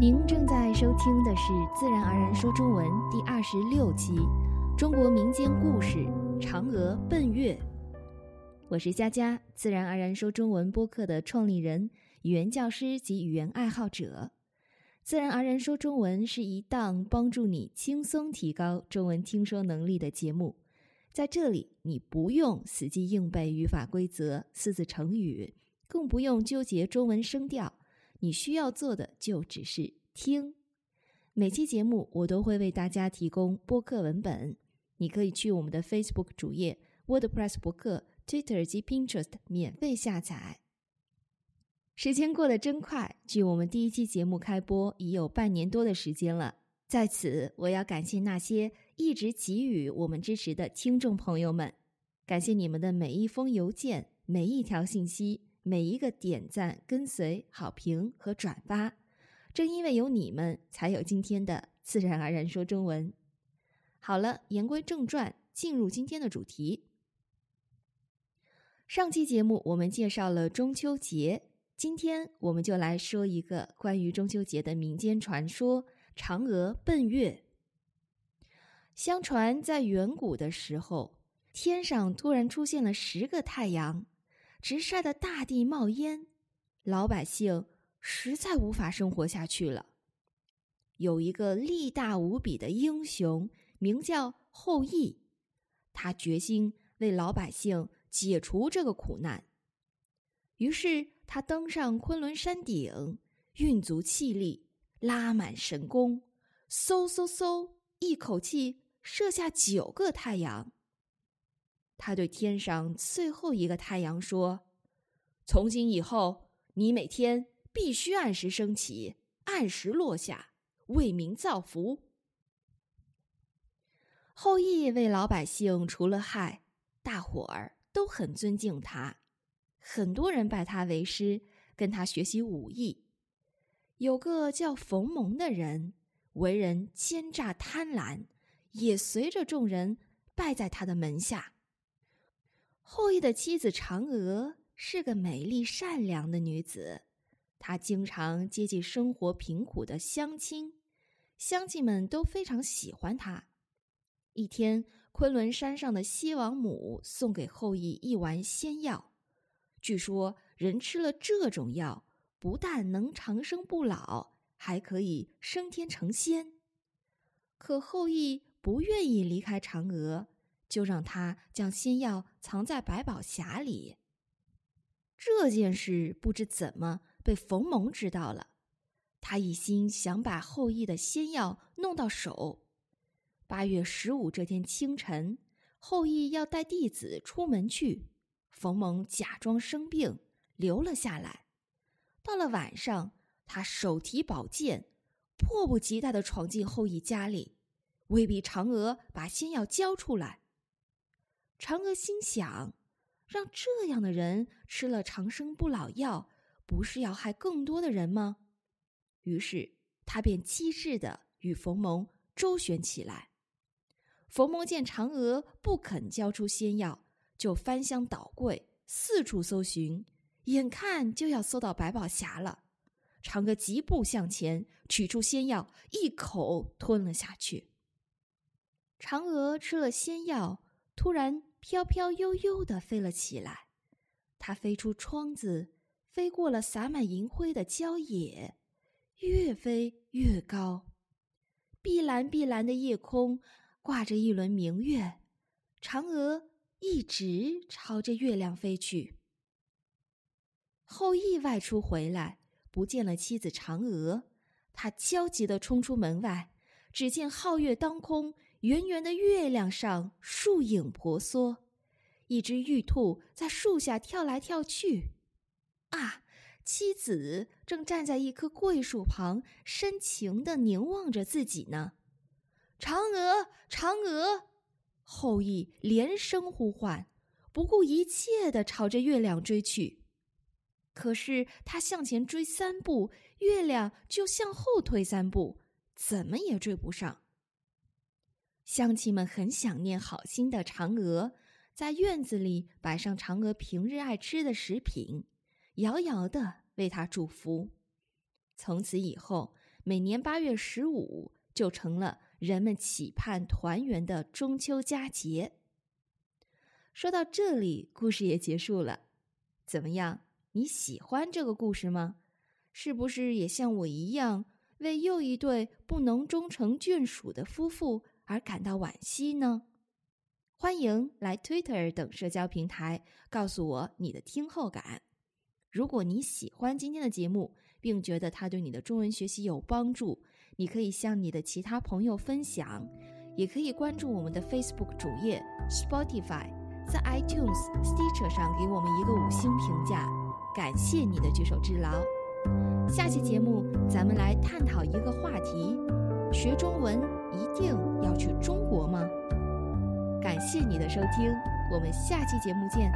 您正在收听的是《自然而然说中文》第二十六期《中国民间故事·嫦娥奔月》。我是佳佳，《自然而然说中文》播客的创立人、语言教师及语言爱好者。《自然而然说中文》是一档帮助你轻松提高中文听说能力的节目。在这里，你不用死记硬背语法规则、四字成语，更不用纠结中文声调。你需要做的就只是听。每期节目我都会为大家提供播客文本，你可以去我们的 Facebook 主页、WordPress 博客、Twitter 及 Pinterest 免费下载。时间过得真快，距我们第一期节目开播已有半年多的时间了。在此，我要感谢那些一直给予我们支持的听众朋友们，感谢你们的每一封邮件、每一条信息。每一个点赞、跟随、好评和转发，正因为有你们，才有今天的自然而然说中文。好了，言归正传，进入今天的主题。上期节目我们介绍了中秋节，今天我们就来说一个关于中秋节的民间传说——嫦娥奔月。相传在远古的时候，天上突然出现了十个太阳。直晒得大地冒烟，老百姓实在无法生活下去了。有一个力大无比的英雄，名叫后羿，他决心为老百姓解除这个苦难。于是他登上昆仑山顶，运足气力，拉满神弓，嗖嗖嗖，一口气射下九个太阳。他对天上最后一个太阳说：“从今以后，你每天必须按时升起，按时落下，为民造福。”后羿为老百姓除了害，大伙儿都很尊敬他，很多人拜他为师，跟他学习武艺。有个叫冯蒙的人，为人奸诈贪婪，也随着众人拜在他的门下。后羿的妻子嫦娥是个美丽善良的女子，她经常接济生活贫苦的乡亲，乡亲们都非常喜欢她。一天，昆仑山上的西王母送给后羿一丸仙药，据说人吃了这种药，不但能长生不老，还可以升天成仙。可后羿不愿意离开嫦娥。就让他将仙药藏在百宝匣里。这件事不知怎么被冯蒙知道了，他一心想把后羿的仙药弄到手。八月十五这天清晨，后羿要带弟子出门去，冯蒙假装生病留了下来。到了晚上，他手提宝剑，迫不及待地闯进后羿家里，威逼嫦娥把仙药交出来。嫦娥心想：“让这样的人吃了长生不老药，不是要害更多的人吗？”于是，他便机智的与冯蒙周旋起来。冯蒙见嫦娥不肯交出仙药，就翻箱倒柜，四处搜寻，眼看就要搜到百宝匣了。嫦娥急步向前，取出仙药，一口吞了下去。嫦娥吃了仙药。突然，飘飘悠悠的飞了起来。它飞出窗子，飞过了洒满银灰的郊野，越飞越高。碧蓝碧蓝的夜空挂着一轮明月，嫦娥一直朝着月亮飞去。后羿外出回来，不见了妻子嫦娥，他焦急地冲出门外，只见皓月当空。圆圆的月亮上，树影婆娑，一只玉兔在树下跳来跳去。啊，妻子正站在一棵桂树旁，深情地凝望着自己呢。嫦娥，嫦娥！后羿连声呼唤，不顾一切地朝着月亮追去。可是他向前追三步，月亮就向后退三步，怎么也追不上。乡亲们很想念好心的嫦娥，在院子里摆上嫦娥平日爱吃的食品，遥遥的为她祝福。从此以后，每年八月十五就成了人们期盼团圆的中秋佳节。说到这里，故事也结束了。怎么样？你喜欢这个故事吗？是不是也像我一样，为又一对不能终成眷属的夫妇而感到惋惜呢？欢迎来 Twitter 等社交平台告诉我你的听后感。如果你喜欢今天的节目，并觉得它对你的中文学习有帮助，你可以向你的其他朋友分享，也可以关注我们的 Facebook 主页、Spotify，在 iTunes、Stitcher 上给我们一个五星评价。感谢你的举手之劳。下期节目咱们来探讨一个话题：学中文一定要去中国吗？感谢你的收听，我们下期节目见。